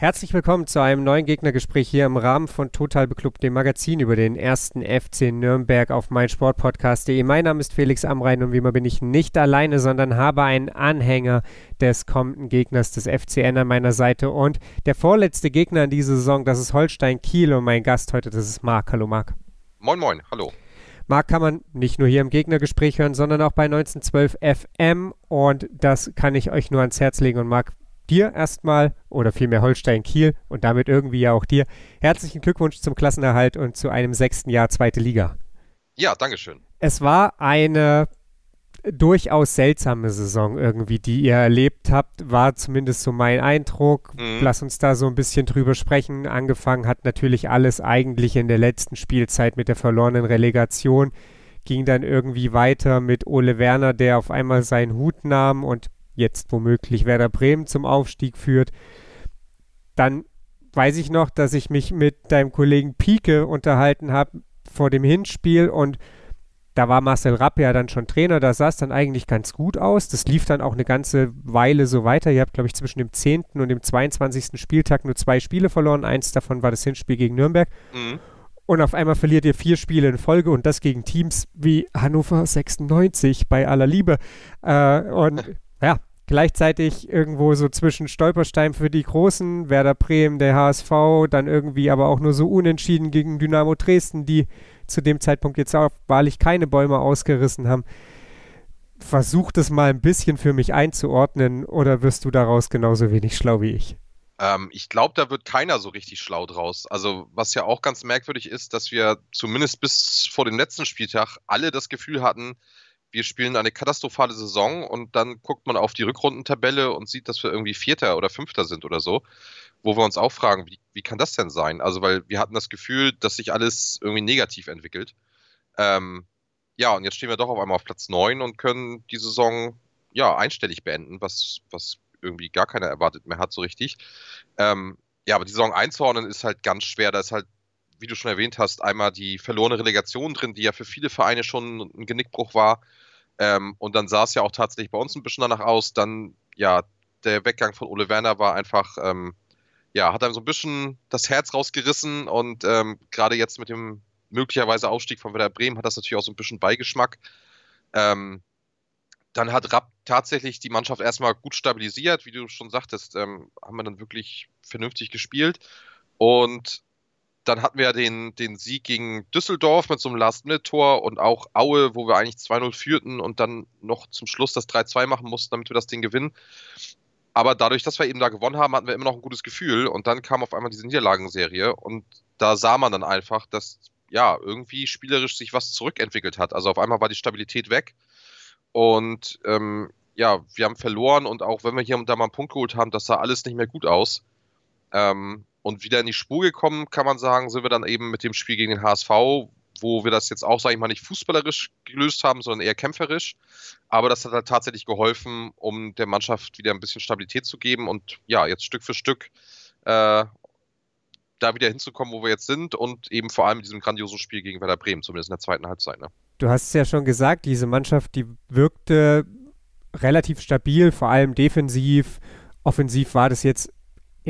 Herzlich willkommen zu einem neuen Gegnergespräch hier im Rahmen von Total Beklubbt, dem Magazin über den ersten FC Nürnberg auf meinsportpodcast.de. Mein Name ist Felix Amrein und wie immer bin ich nicht alleine, sondern habe einen Anhänger des kommenden Gegners des FCN an meiner Seite und der vorletzte Gegner in dieser Saison, das ist Holstein Kiel und mein Gast heute, das ist Marc. Hallo Marc. Moin Moin, hallo. Marc kann man nicht nur hier im Gegnergespräch hören, sondern auch bei 1912 FM und das kann ich euch nur ans Herz legen und Marc, dir erstmal oder vielmehr Holstein Kiel und damit irgendwie ja auch dir herzlichen Glückwunsch zum Klassenerhalt und zu einem sechsten Jahr zweite Liga. Ja, Dankeschön. Es war eine durchaus seltsame Saison irgendwie, die ihr erlebt habt, war zumindest so mein Eindruck. Mhm. Lass uns da so ein bisschen drüber sprechen. Angefangen hat natürlich alles eigentlich in der letzten Spielzeit mit der verlorenen Relegation. Ging dann irgendwie weiter mit Ole Werner, der auf einmal seinen Hut nahm und jetzt womöglich Werder Bremen zum Aufstieg führt. Dann weiß ich noch, dass ich mich mit deinem Kollegen Pieke unterhalten habe vor dem Hinspiel und da war Marcel Rapp ja dann schon Trainer, da sah es dann eigentlich ganz gut aus. Das lief dann auch eine ganze Weile so weiter. Ihr habt, glaube ich, zwischen dem 10. und dem 22. Spieltag nur zwei Spiele verloren. Eins davon war das Hinspiel gegen Nürnberg. Mhm. Und auf einmal verliert ihr vier Spiele in Folge und das gegen Teams wie Hannover 96 bei aller Liebe. Äh, und ja, gleichzeitig irgendwo so zwischen Stolperstein für die Großen, Werder Bremen, der HSV, dann irgendwie aber auch nur so unentschieden gegen Dynamo Dresden, die zu dem Zeitpunkt jetzt auch wahrlich keine Bäume ausgerissen haben. Versuch das mal ein bisschen für mich einzuordnen oder wirst du daraus genauso wenig schlau wie ich? Ähm, ich glaube, da wird keiner so richtig schlau draus. Also, was ja auch ganz merkwürdig ist, dass wir zumindest bis vor dem letzten Spieltag alle das Gefühl hatten, wir spielen eine katastrophale Saison und dann guckt man auf die Rückrundentabelle und sieht, dass wir irgendwie Vierter oder Fünfter sind oder so, wo wir uns auch fragen, wie, wie kann das denn sein? Also, weil wir hatten das Gefühl, dass sich alles irgendwie negativ entwickelt. Ähm, ja, und jetzt stehen wir doch auf einmal auf Platz 9 und können die Saison ja einstellig beenden, was, was irgendwie gar keiner erwartet mehr hat, so richtig. Ähm, ja, aber die Saison einzuordnen ist halt ganz schwer. Da ist halt wie du schon erwähnt hast, einmal die verlorene Relegation drin, die ja für viele Vereine schon ein Genickbruch war. Ähm, und dann sah es ja auch tatsächlich bei uns ein bisschen danach aus. Dann, ja, der Weggang von Ole Werner war einfach, ähm, ja, hat einem so ein bisschen das Herz rausgerissen und ähm, gerade jetzt mit dem möglicherweise Aufstieg von Werder Bremen hat das natürlich auch so ein bisschen Beigeschmack. Ähm, dann hat Rapp tatsächlich die Mannschaft erstmal gut stabilisiert, wie du schon sagtest, ähm, haben wir dann wirklich vernünftig gespielt. Und dann hatten wir den, den Sieg gegen Düsseldorf mit so einem Last-Minute-Tor und auch Aue, wo wir eigentlich 2-0 führten und dann noch zum Schluss das 3-2 machen mussten, damit wir das Ding gewinnen. Aber dadurch, dass wir eben da gewonnen haben, hatten wir immer noch ein gutes Gefühl und dann kam auf einmal diese Niederlagenserie und da sah man dann einfach, dass ja irgendwie spielerisch sich was zurückentwickelt hat. Also auf einmal war die Stabilität weg und ähm, ja, wir haben verloren und auch wenn wir hier und da mal einen Punkt geholt haben, das sah alles nicht mehr gut aus. Ähm, und wieder in die Spur gekommen, kann man sagen, sind wir dann eben mit dem Spiel gegen den HSV, wo wir das jetzt auch, sage ich mal, nicht fußballerisch gelöst haben, sondern eher kämpferisch. Aber das hat halt tatsächlich geholfen, um der Mannschaft wieder ein bisschen Stabilität zu geben und ja, jetzt Stück für Stück äh, da wieder hinzukommen, wo wir jetzt sind und eben vor allem in diesem grandiosen Spiel gegen Werder Bremen, zumindest in der zweiten Halbzeit. Ne? Du hast es ja schon gesagt, diese Mannschaft, die wirkte relativ stabil, vor allem defensiv. Offensiv war das jetzt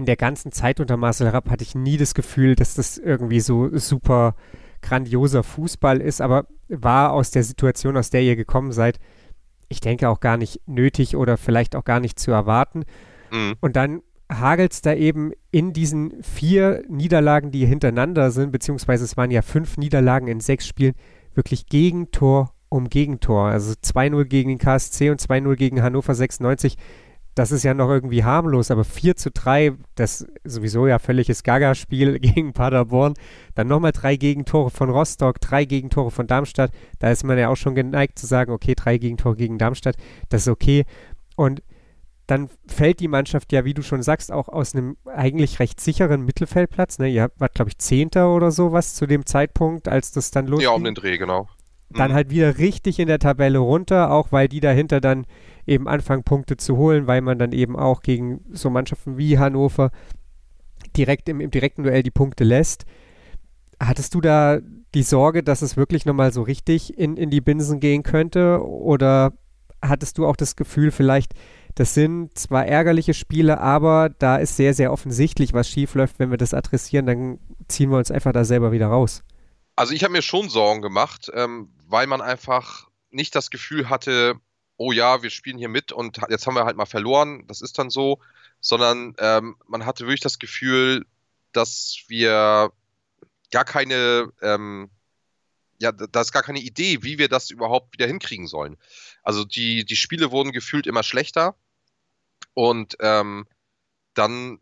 in der ganzen Zeit unter Marcel Rapp hatte ich nie das Gefühl, dass das irgendwie so super grandioser Fußball ist, aber war aus der Situation, aus der ihr gekommen seid, ich denke auch gar nicht nötig oder vielleicht auch gar nicht zu erwarten. Mhm. Und dann hagelt es da eben in diesen vier Niederlagen, die hintereinander sind, beziehungsweise es waren ja fünf Niederlagen in sechs Spielen, wirklich Gegentor um Gegentor. Also 2-0 gegen den KSC und 2-0 gegen Hannover 96 das ist ja noch irgendwie harmlos, aber 4 zu 3, das sowieso ja völliges Gaga-Spiel gegen Paderborn, dann nochmal drei Gegentore von Rostock, drei Gegentore von Darmstadt, da ist man ja auch schon geneigt zu sagen, okay, drei Gegentore gegen Darmstadt, das ist okay. Und dann fällt die Mannschaft ja, wie du schon sagst, auch aus einem eigentlich recht sicheren Mittelfeldplatz. Ne? Ihr wart, glaube ich, Zehnter oder sowas zu dem Zeitpunkt, als das dann losging. Ja, um den Dreh, genau. Dann mhm. halt wieder richtig in der Tabelle runter, auch weil die dahinter dann eben anfangen, Punkte zu holen, weil man dann eben auch gegen so Mannschaften wie Hannover direkt im, im direkten Duell die Punkte lässt. Hattest du da die Sorge, dass es wirklich nochmal so richtig in, in die Binsen gehen könnte? Oder hattest du auch das Gefühl, vielleicht, das sind zwar ärgerliche Spiele, aber da ist sehr, sehr offensichtlich, was schief läuft. Wenn wir das adressieren, dann ziehen wir uns einfach da selber wieder raus. Also ich habe mir schon Sorgen gemacht, ähm, weil man einfach nicht das Gefühl hatte, oh ja, wir spielen hier mit und jetzt haben wir halt mal verloren, das ist dann so, sondern ähm, man hatte wirklich das Gefühl, dass wir gar keine, ähm, ja, da ist gar keine Idee, wie wir das überhaupt wieder hinkriegen sollen. Also die, die Spiele wurden gefühlt immer schlechter und ähm, dann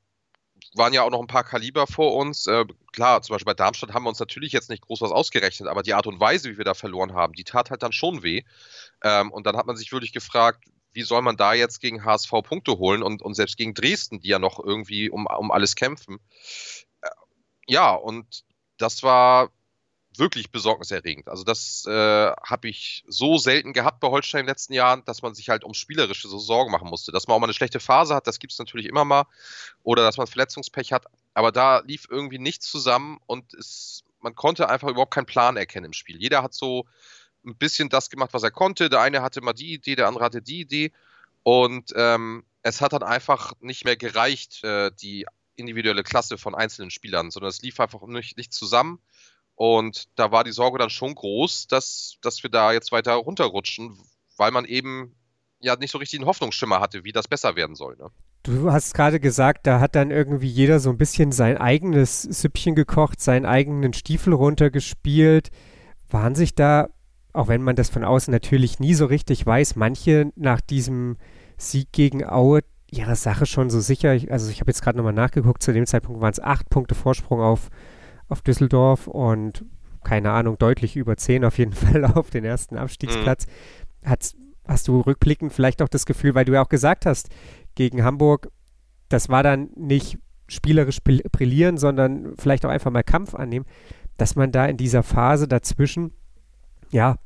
waren ja auch noch ein paar Kaliber vor uns. Äh, klar, zum Beispiel bei Darmstadt haben wir uns natürlich jetzt nicht groß was ausgerechnet, aber die Art und Weise, wie wir da verloren haben, die tat halt dann schon weh. Ähm, und dann hat man sich wirklich gefragt, wie soll man da jetzt gegen HSV Punkte holen und, und selbst gegen Dresden, die ja noch irgendwie um, um alles kämpfen. Äh, ja, und das war wirklich besorgniserregend. Also das äh, habe ich so selten gehabt bei Holstein in den letzten Jahren, dass man sich halt ums Spielerische so Sorgen machen musste. Dass man auch mal eine schlechte Phase hat, das gibt es natürlich immer mal. Oder dass man Verletzungspech hat. Aber da lief irgendwie nichts zusammen und es, man konnte einfach überhaupt keinen Plan erkennen im Spiel. Jeder hat so ein bisschen das gemacht, was er konnte. Der eine hatte mal die Idee, der andere hatte die Idee. Und ähm, es hat dann einfach nicht mehr gereicht, äh, die individuelle Klasse von einzelnen Spielern, sondern es lief einfach nicht, nicht zusammen. Und da war die Sorge dann schon groß, dass, dass wir da jetzt weiter runterrutschen, weil man eben ja nicht so richtig einen Hoffnungsschimmer hatte, wie das besser werden soll. Ne? Du hast gerade gesagt, da hat dann irgendwie jeder so ein bisschen sein eigenes Süppchen gekocht, seinen eigenen Stiefel runtergespielt. Waren sich da, auch wenn man das von außen natürlich nie so richtig weiß, manche nach diesem Sieg gegen Aue ihre Sache schon so sicher? Also ich habe jetzt gerade nochmal nachgeguckt, zu dem Zeitpunkt waren es acht Punkte Vorsprung auf auf Düsseldorf und keine Ahnung, deutlich über 10 auf jeden Fall auf den ersten Abstiegsplatz. Mhm. Hat's, hast du rückblickend vielleicht auch das Gefühl, weil du ja auch gesagt hast, gegen Hamburg, das war dann nicht spielerisch brillieren, sondern vielleicht auch einfach mal Kampf annehmen, dass man da in dieser Phase dazwischen, ja,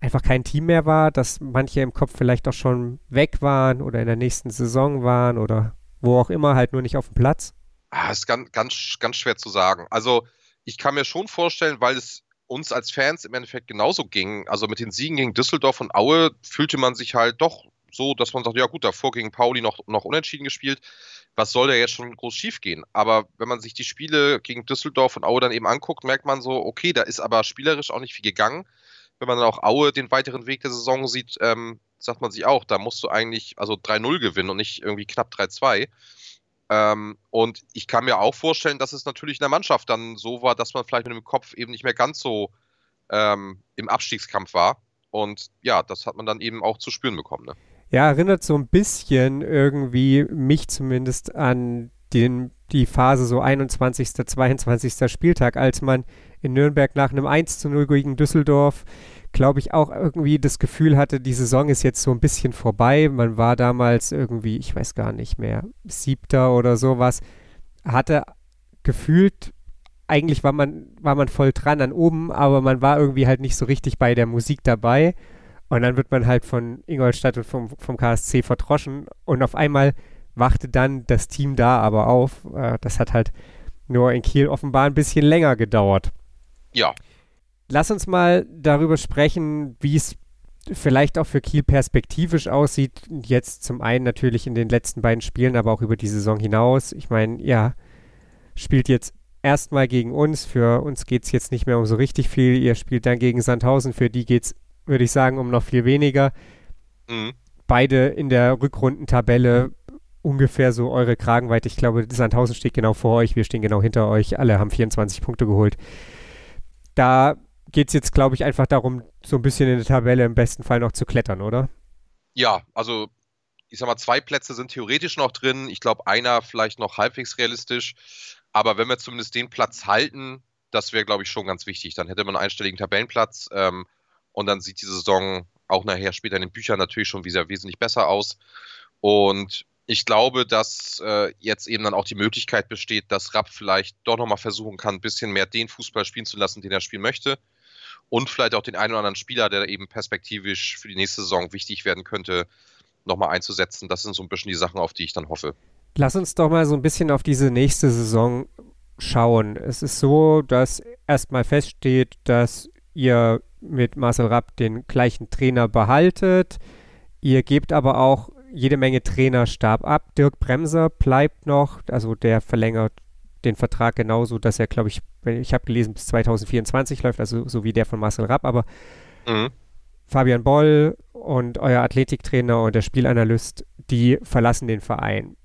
einfach kein Team mehr war, dass manche im Kopf vielleicht auch schon weg waren oder in der nächsten Saison waren oder wo auch immer, halt nur nicht auf dem Platz? Ah, ist ganz, ganz, ganz schwer zu sagen. Also, ich kann mir schon vorstellen, weil es uns als Fans im Endeffekt genauso ging. Also mit den Siegen gegen Düsseldorf und Aue fühlte man sich halt doch so, dass man sagt, ja gut, davor gegen Pauli noch, noch unentschieden gespielt. Was soll da jetzt schon groß schief gehen? Aber wenn man sich die Spiele gegen Düsseldorf und Aue dann eben anguckt, merkt man so, okay, da ist aber spielerisch auch nicht viel gegangen. Wenn man dann auch Aue den weiteren Weg der Saison sieht, ähm, sagt man sich auch, da musst du eigentlich also 3-0 gewinnen und nicht irgendwie knapp 3-2. Ähm, und ich kann mir auch vorstellen, dass es natürlich in der Mannschaft dann so war, dass man vielleicht mit dem Kopf eben nicht mehr ganz so ähm, im Abstiegskampf war. Und ja, das hat man dann eben auch zu spüren bekommen. Ne? Ja, erinnert so ein bisschen irgendwie mich zumindest an den, die Phase so 21., 22. Spieltag, als man in Nürnberg nach einem 1 zu 0 gegen Düsseldorf glaube ich, auch irgendwie das Gefühl hatte, die Saison ist jetzt so ein bisschen vorbei. Man war damals irgendwie, ich weiß gar nicht mehr, siebter oder sowas, hatte gefühlt, eigentlich war man, war man voll dran an oben, aber man war irgendwie halt nicht so richtig bei der Musik dabei. Und dann wird man halt von Ingolstadt und vom, vom KSC verdroschen und auf einmal wachte dann das Team da aber auf. Äh, das hat halt nur in Kiel offenbar ein bisschen länger gedauert. Ja, Lass uns mal darüber sprechen, wie es vielleicht auch für Kiel perspektivisch aussieht. Jetzt zum einen natürlich in den letzten beiden Spielen, aber auch über die Saison hinaus. Ich meine, ja, spielt jetzt erstmal gegen uns. Für uns geht es jetzt nicht mehr um so richtig viel. Ihr spielt dann gegen Sandhausen. Für die geht es, würde ich sagen, um noch viel weniger. Mhm. Beide in der Rückrundentabelle ungefähr so eure Kragenweite. Ich glaube, Sandhausen steht genau vor euch. Wir stehen genau hinter euch. Alle haben 24 Punkte geholt. Da geht es jetzt, glaube ich, einfach darum, so ein bisschen in der Tabelle im besten Fall noch zu klettern, oder? Ja, also ich sag mal, zwei Plätze sind theoretisch noch drin. Ich glaube, einer vielleicht noch halbwegs realistisch. Aber wenn wir zumindest den Platz halten, das wäre, glaube ich, schon ganz wichtig. Dann hätte man einen einstelligen Tabellenplatz ähm, und dann sieht die Saison auch nachher später in den Büchern natürlich schon wieder wesentlich besser aus. Und ich glaube, dass äh, jetzt eben dann auch die Möglichkeit besteht, dass Rapp vielleicht doch nochmal versuchen kann, ein bisschen mehr den Fußball spielen zu lassen, den er spielen möchte und vielleicht auch den einen oder anderen Spieler, der eben perspektivisch für die nächste Saison wichtig werden könnte, nochmal einzusetzen. Das sind so ein bisschen die Sachen, auf die ich dann hoffe. Lass uns doch mal so ein bisschen auf diese nächste Saison schauen. Es ist so, dass erstmal feststeht, dass ihr mit Marcel Rapp den gleichen Trainer behaltet. Ihr gebt aber auch jede Menge Trainerstab ab. Dirk Bremser bleibt noch, also der verlängert den Vertrag genauso, dass er, glaube ich, ich habe gelesen, bis 2024 läuft, also so wie der von Marcel Rapp, aber mhm. Fabian Boll und euer Athletiktrainer und der Spielanalyst, die verlassen den Verein.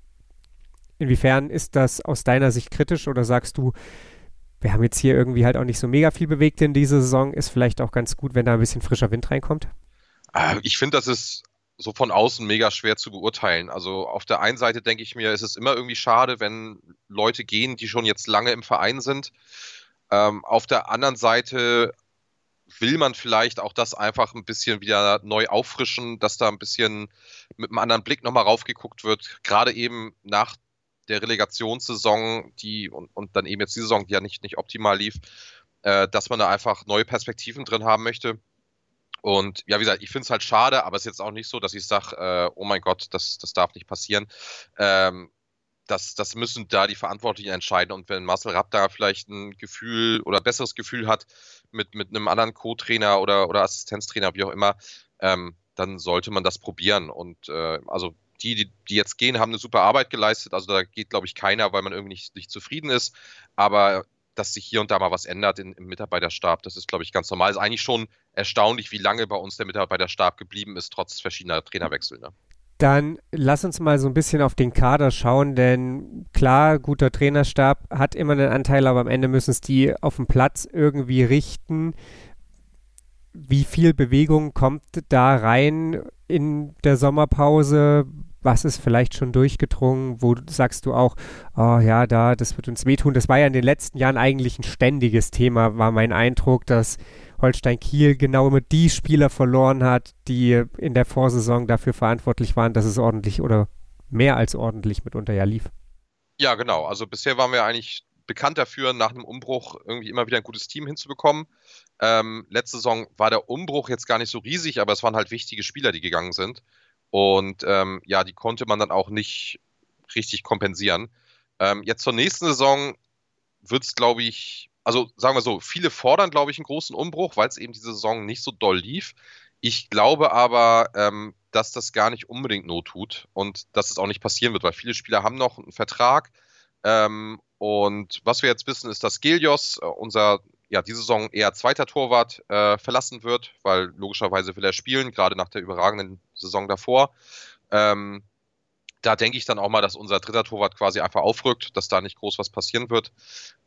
Inwiefern ist das aus deiner Sicht kritisch oder sagst du, wir haben jetzt hier irgendwie halt auch nicht so mega viel bewegt in dieser Saison, ist vielleicht auch ganz gut, wenn da ein bisschen frischer Wind reinkommt? Äh, ich finde, das ist so von außen mega schwer zu beurteilen. Also auf der einen Seite denke ich mir, ist es immer irgendwie schade, wenn Leute gehen, die schon jetzt lange im Verein sind. Ähm, auf der anderen Seite will man vielleicht auch das einfach ein bisschen wieder neu auffrischen, dass da ein bisschen mit einem anderen Blick nochmal raufgeguckt wird. Gerade eben nach der Relegationssaison, die und, und dann eben jetzt die Saison, die ja nicht, nicht optimal lief, äh, dass man da einfach neue Perspektiven drin haben möchte. Und ja, wie gesagt, ich finde es halt schade, aber es ist jetzt auch nicht so, dass ich sage, äh, oh mein Gott, das, das darf nicht passieren. Ähm, das, das müssen da die Verantwortlichen entscheiden. Und wenn Marcel Rapp da vielleicht ein Gefühl oder ein besseres Gefühl hat mit, mit einem anderen Co-Trainer oder, oder Assistenztrainer, wie auch immer, ähm, dann sollte man das probieren. Und äh, also die, die, die, jetzt gehen, haben eine super Arbeit geleistet. Also da geht, glaube ich, keiner, weil man irgendwie nicht, nicht zufrieden ist. Aber dass sich hier und da mal was ändert in, im Mitarbeiterstab. Das ist, glaube ich, ganz normal. Ist eigentlich schon erstaunlich, wie lange bei uns der Mitarbeiterstab geblieben ist, trotz verschiedener Trainerwechsel. Ne? Dann lass uns mal so ein bisschen auf den Kader schauen, denn klar, guter Trainerstab hat immer einen Anteil, aber am Ende müssen es die auf dem Platz irgendwie richten. Wie viel Bewegung kommt da rein in der Sommerpause? Was ist vielleicht schon durchgedrungen, wo sagst du auch, oh ja, da, das wird uns wehtun. Das war ja in den letzten Jahren eigentlich ein ständiges Thema, war mein Eindruck, dass Holstein Kiel genau immer die Spieler verloren hat, die in der Vorsaison dafür verantwortlich waren, dass es ordentlich oder mehr als ordentlich mitunter ja lief. Ja, genau. Also bisher waren wir eigentlich bekannt dafür, nach einem Umbruch irgendwie immer wieder ein gutes Team hinzubekommen. Ähm, letzte Saison war der Umbruch jetzt gar nicht so riesig, aber es waren halt wichtige Spieler, die gegangen sind. Und ähm, ja, die konnte man dann auch nicht richtig kompensieren. Ähm, jetzt zur nächsten Saison wird es, glaube ich, also sagen wir so, viele fordern, glaube ich, einen großen Umbruch, weil es eben diese Saison nicht so doll lief. Ich glaube aber, ähm, dass das gar nicht unbedingt not tut und dass es auch nicht passieren wird, weil viele Spieler haben noch einen Vertrag. Ähm, und was wir jetzt wissen, ist, dass Gelios, äh, unser ja, diese Saison eher zweiter Torwart äh, verlassen wird, weil logischerweise will er spielen, gerade nach der überragenden Saison davor. Ähm, da denke ich dann auch mal, dass unser dritter Torwart quasi einfach aufrückt, dass da nicht groß was passieren wird.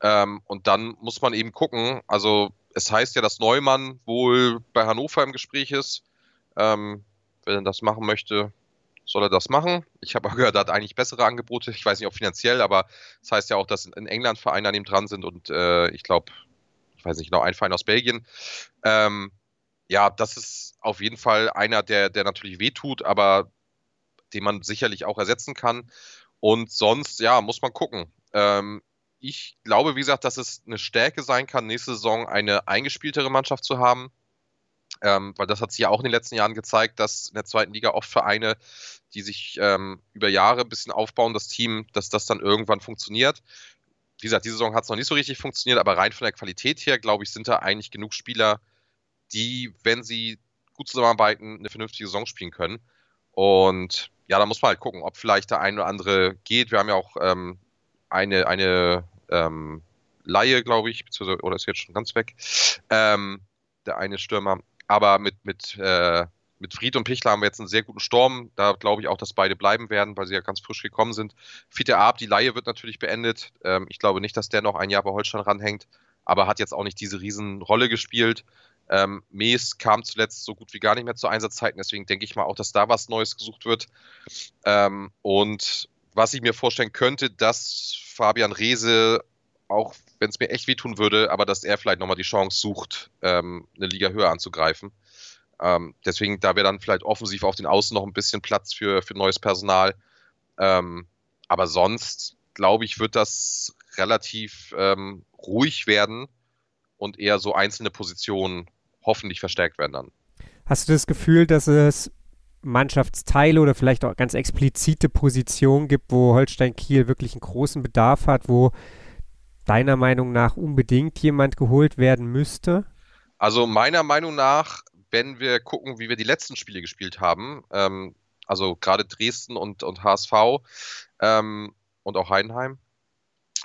Ähm, und dann muss man eben gucken. Also es heißt ja, dass Neumann wohl bei Hannover im Gespräch ist. Ähm, wenn er das machen möchte, soll er das machen. Ich habe gehört, er hat eigentlich bessere Angebote. Ich weiß nicht, ob finanziell, aber es das heißt ja auch, dass in England Vereine an ihm dran sind und äh, ich glaube, ich weiß nicht genau, ein Verein aus Belgien. Ähm, ja, das ist auf jeden Fall einer, der, der natürlich wehtut, aber den man sicherlich auch ersetzen kann. Und sonst, ja, muss man gucken. Ähm, ich glaube, wie gesagt, dass es eine Stärke sein kann, nächste Saison eine eingespieltere Mannschaft zu haben. Ähm, weil das hat sich ja auch in den letzten Jahren gezeigt, dass in der zweiten Liga oft Vereine, die sich ähm, über Jahre ein bisschen aufbauen, das Team, dass das dann irgendwann funktioniert wie gesagt, diese Saison hat es noch nicht so richtig funktioniert, aber rein von der Qualität her, glaube ich, sind da eigentlich genug Spieler, die, wenn sie gut zusammenarbeiten, eine vernünftige Saison spielen können. Und ja, da muss man halt gucken, ob vielleicht der eine oder andere geht. Wir haben ja auch ähm, eine, eine ähm, Laie, glaube ich, oder ist jetzt schon ganz weg, ähm, der eine Stürmer. Aber mit, mit äh, mit Fried und Pichler haben wir jetzt einen sehr guten Sturm. Da glaube ich auch, dass beide bleiben werden, weil sie ja ganz frisch gekommen sind. Fiete Ab, die Laie wird natürlich beendet. Ähm, ich glaube nicht, dass der noch ein Jahr bei Holstein ranhängt, aber hat jetzt auch nicht diese Riesenrolle gespielt. Ähm, Mees kam zuletzt so gut wie gar nicht mehr zu Einsatzzeiten, deswegen denke ich mal auch, dass da was Neues gesucht wird. Ähm, und was ich mir vorstellen könnte, dass Fabian Reese, auch wenn es mir echt wehtun würde, aber dass er vielleicht nochmal die Chance sucht, ähm, eine Liga höher anzugreifen. Ähm, deswegen, da wäre dann vielleicht offensiv auf den Außen noch ein bisschen Platz für, für neues Personal. Ähm, aber sonst, glaube ich, wird das relativ ähm, ruhig werden und eher so einzelne Positionen hoffentlich verstärkt werden dann. Hast du das Gefühl, dass es Mannschaftsteile oder vielleicht auch ganz explizite Positionen gibt, wo Holstein Kiel wirklich einen großen Bedarf hat, wo deiner Meinung nach unbedingt jemand geholt werden müsste? Also meiner Meinung nach, wenn wir gucken, wie wir die letzten Spiele gespielt haben, ähm, also gerade Dresden und, und HSV ähm, und auch Heidenheim,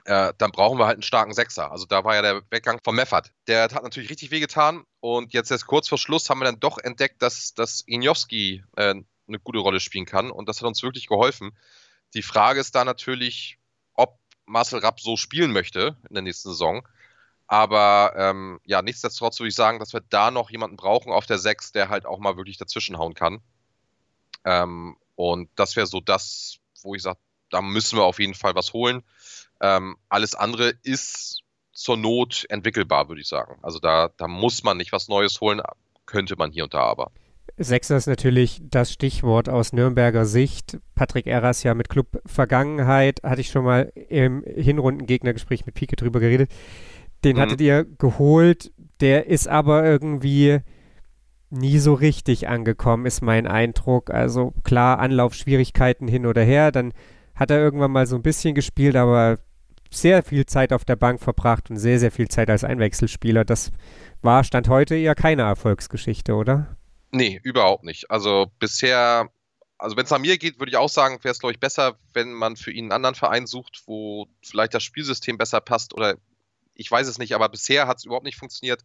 äh, dann brauchen wir halt einen starken Sechser. Also da war ja der Weggang von Meffert. Der hat natürlich richtig wehgetan und jetzt erst kurz vor Schluss haben wir dann doch entdeckt, dass, dass Injowski äh, eine gute Rolle spielen kann und das hat uns wirklich geholfen. Die Frage ist da natürlich, ob Marcel Rapp so spielen möchte in der nächsten Saison. Aber ähm, ja, nichtsdestotrotz würde ich sagen, dass wir da noch jemanden brauchen auf der Sechs, der halt auch mal wirklich dazwischenhauen kann. Ähm, und das wäre so das, wo ich sage, da müssen wir auf jeden Fall was holen. Ähm, alles andere ist zur Not entwickelbar, würde ich sagen. Also da, da muss man nicht was Neues holen, könnte man hier und da aber. Sechser ist natürlich das Stichwort aus Nürnberger Sicht. Patrick Erras ja mit Club Vergangenheit, hatte ich schon mal im Hinrundengegnergespräch mit Pike drüber geredet. Den mhm. hattet ihr geholt, der ist aber irgendwie nie so richtig angekommen, ist mein Eindruck. Also klar, Anlaufschwierigkeiten hin oder her, dann hat er irgendwann mal so ein bisschen gespielt, aber sehr viel Zeit auf der Bank verbracht und sehr, sehr viel Zeit als Einwechselspieler. Das war, Stand heute eher keine Erfolgsgeschichte, oder? Nee, überhaupt nicht. Also bisher, also wenn es nach mir geht, würde ich auch sagen, wäre es, glaube ich, besser, wenn man für ihn einen anderen Verein sucht, wo vielleicht das Spielsystem besser passt oder ich weiß es nicht, aber bisher hat es überhaupt nicht funktioniert.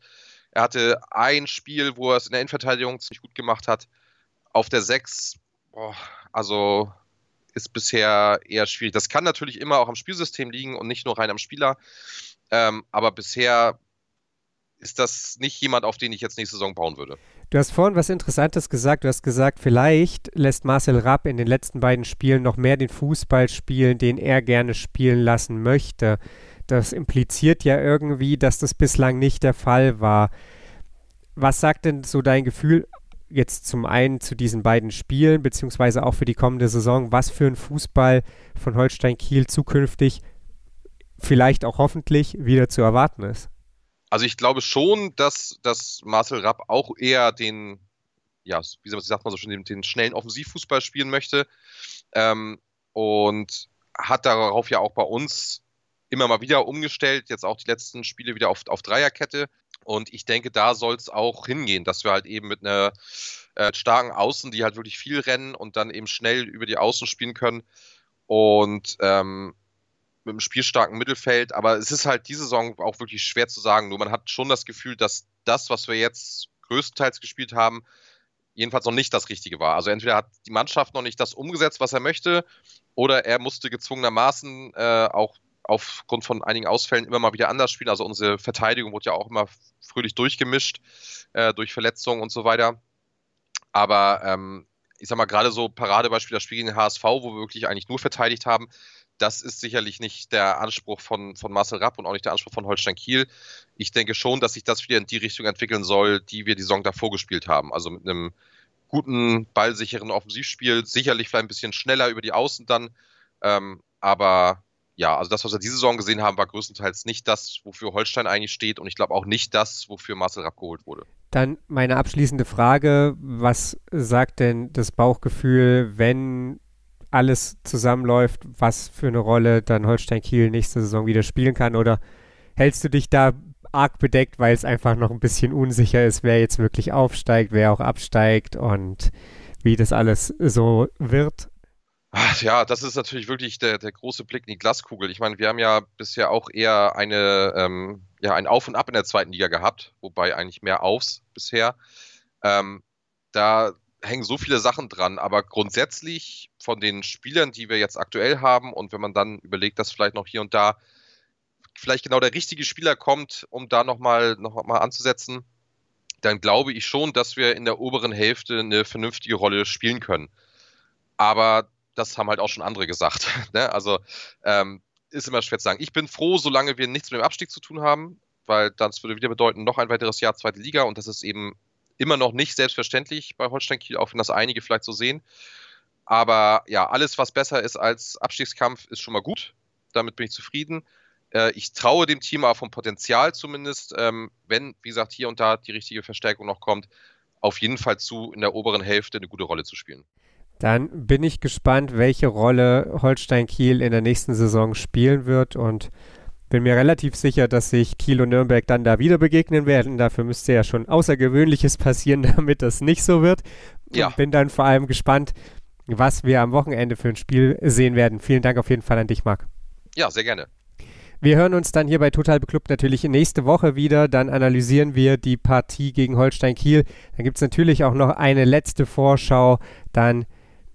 Er hatte ein Spiel, wo er es in der Innenverteidigung ziemlich gut gemacht hat. Auf der 6, also ist bisher eher schwierig. Das kann natürlich immer auch am Spielsystem liegen und nicht nur rein am Spieler. Ähm, aber bisher ist das nicht jemand, auf den ich jetzt nächste Saison bauen würde. Du hast vorhin was Interessantes gesagt. Du hast gesagt, vielleicht lässt Marcel Rapp in den letzten beiden Spielen noch mehr den Fußball spielen, den er gerne spielen lassen möchte. Das impliziert ja irgendwie, dass das bislang nicht der Fall war. Was sagt denn so dein Gefühl jetzt zum einen zu diesen beiden Spielen, beziehungsweise auch für die kommende Saison, was für ein Fußball von Holstein Kiel zukünftig vielleicht auch hoffentlich wieder zu erwarten ist. Also ich glaube schon, dass, dass Marcel Rapp auch eher den, ja, wie sagt man so schön, den, den schnellen Offensivfußball spielen möchte. Ähm, und hat darauf ja auch bei uns immer mal wieder umgestellt, jetzt auch die letzten Spiele wieder auf, auf Dreierkette. Und ich denke, da soll es auch hingehen, dass wir halt eben mit einer äh, starken Außen, die halt wirklich viel rennen und dann eben schnell über die Außen spielen können. Und ähm, mit einem spielstarken Mittelfeld. Aber es ist halt diese Saison auch wirklich schwer zu sagen. Nur man hat schon das Gefühl, dass das, was wir jetzt größtenteils gespielt haben, jedenfalls noch nicht das Richtige war. Also entweder hat die Mannschaft noch nicht das umgesetzt, was er möchte, oder er musste gezwungenermaßen äh, auch aufgrund von einigen Ausfällen immer mal wieder anders spielen. Also unsere Verteidigung wurde ja auch immer fröhlich durchgemischt äh, durch Verletzungen und so weiter. Aber ähm, ich sag mal, gerade so Paradebeispiel das Spiel gegen den HSV, wo wir wirklich eigentlich nur verteidigt haben, das ist sicherlich nicht der Anspruch von, von Marcel Rapp und auch nicht der Anspruch von Holstein Kiel. Ich denke schon, dass sich das wieder in die Richtung entwickeln soll, die wir die Saison davor gespielt haben. Also mit einem guten, ballsicheren Offensivspiel, sicherlich vielleicht ein bisschen schneller über die Außen dann. Ähm, aber ja, also das, was wir diese Saison gesehen haben, war größtenteils nicht das, wofür Holstein eigentlich steht und ich glaube auch nicht das, wofür Marcel Rapp geholt wurde. Dann meine abschließende Frage, was sagt denn das Bauchgefühl, wenn alles zusammenläuft, was für eine Rolle dann Holstein Kiel nächste Saison wieder spielen kann oder hältst du dich da arg bedeckt, weil es einfach noch ein bisschen unsicher ist, wer jetzt wirklich aufsteigt, wer auch absteigt und wie das alles so wird? Ja, das ist natürlich wirklich der, der große Blick in die Glaskugel. Ich meine, wir haben ja bisher auch eher eine, ähm, ja, ein Auf und Ab in der zweiten Liga gehabt, wobei eigentlich mehr Aufs bisher. Ähm, da hängen so viele Sachen dran, aber grundsätzlich von den Spielern, die wir jetzt aktuell haben und wenn man dann überlegt, dass vielleicht noch hier und da vielleicht genau der richtige Spieler kommt, um da nochmal noch mal anzusetzen, dann glaube ich schon, dass wir in der oberen Hälfte eine vernünftige Rolle spielen können. Aber das haben halt auch schon andere gesagt. ne? Also ähm, ist immer schwer zu sagen. Ich bin froh, solange wir nichts mit dem Abstieg zu tun haben, weil das würde wieder bedeuten, noch ein weiteres Jahr zweite Liga und das ist eben immer noch nicht selbstverständlich bei Holstein Kiel, auch wenn das einige vielleicht so sehen. Aber ja, alles, was besser ist als Abstiegskampf, ist schon mal gut. Damit bin ich zufrieden. Äh, ich traue dem Team aber vom Potenzial zumindest, ähm, wenn, wie gesagt, hier und da die richtige Verstärkung noch kommt, auf jeden Fall zu, in der oberen Hälfte eine gute Rolle zu spielen. Dann bin ich gespannt, welche Rolle Holstein Kiel in der nächsten Saison spielen wird und bin mir relativ sicher, dass sich Kiel und Nürnberg dann da wieder begegnen werden. Dafür müsste ja schon Außergewöhnliches passieren, damit das nicht so wird. Ja. Und bin dann vor allem gespannt, was wir am Wochenende für ein Spiel sehen werden. Vielen Dank auf jeden Fall an dich, Marc. Ja, sehr gerne. Wir hören uns dann hier bei Total Beklubbt natürlich nächste Woche wieder. Dann analysieren wir die Partie gegen Holstein Kiel. Dann gibt es natürlich auch noch eine letzte Vorschau dann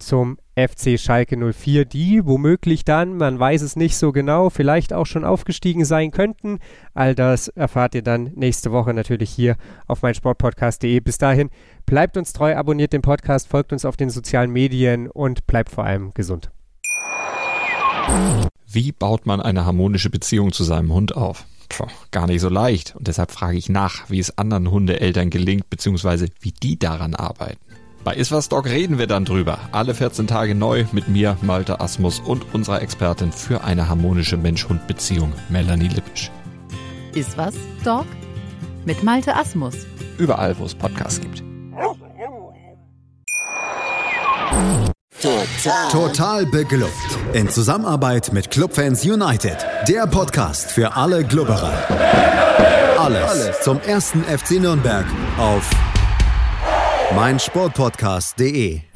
zum FC Schalke 04, die womöglich dann, man weiß es nicht so genau, vielleicht auch schon aufgestiegen sein könnten. All das erfahrt ihr dann nächste Woche natürlich hier auf meinsportpodcast.de. Bis dahin, bleibt uns treu, abonniert den Podcast, folgt uns auf den sozialen Medien und bleibt vor allem gesund. Wie baut man eine harmonische Beziehung zu seinem Hund auf? Puh, gar nicht so leicht. Und deshalb frage ich nach, wie es anderen Hundeeltern gelingt, beziehungsweise wie die daran arbeiten. Bei Iswas Dog reden wir dann drüber. Alle 14 Tage neu mit mir, Malte Asmus und unserer Expertin für eine harmonische Mensch-Hund-Beziehung, Melanie Lippisch. Iswas Dog mit Malte Asmus. Überall, wo es Podcasts gibt. Total. Total beglückt. In Zusammenarbeit mit Clubfans United. Der Podcast für alle Glubberer. Alles, Alles zum ersten FC Nürnberg auf meinsportpodcast.de.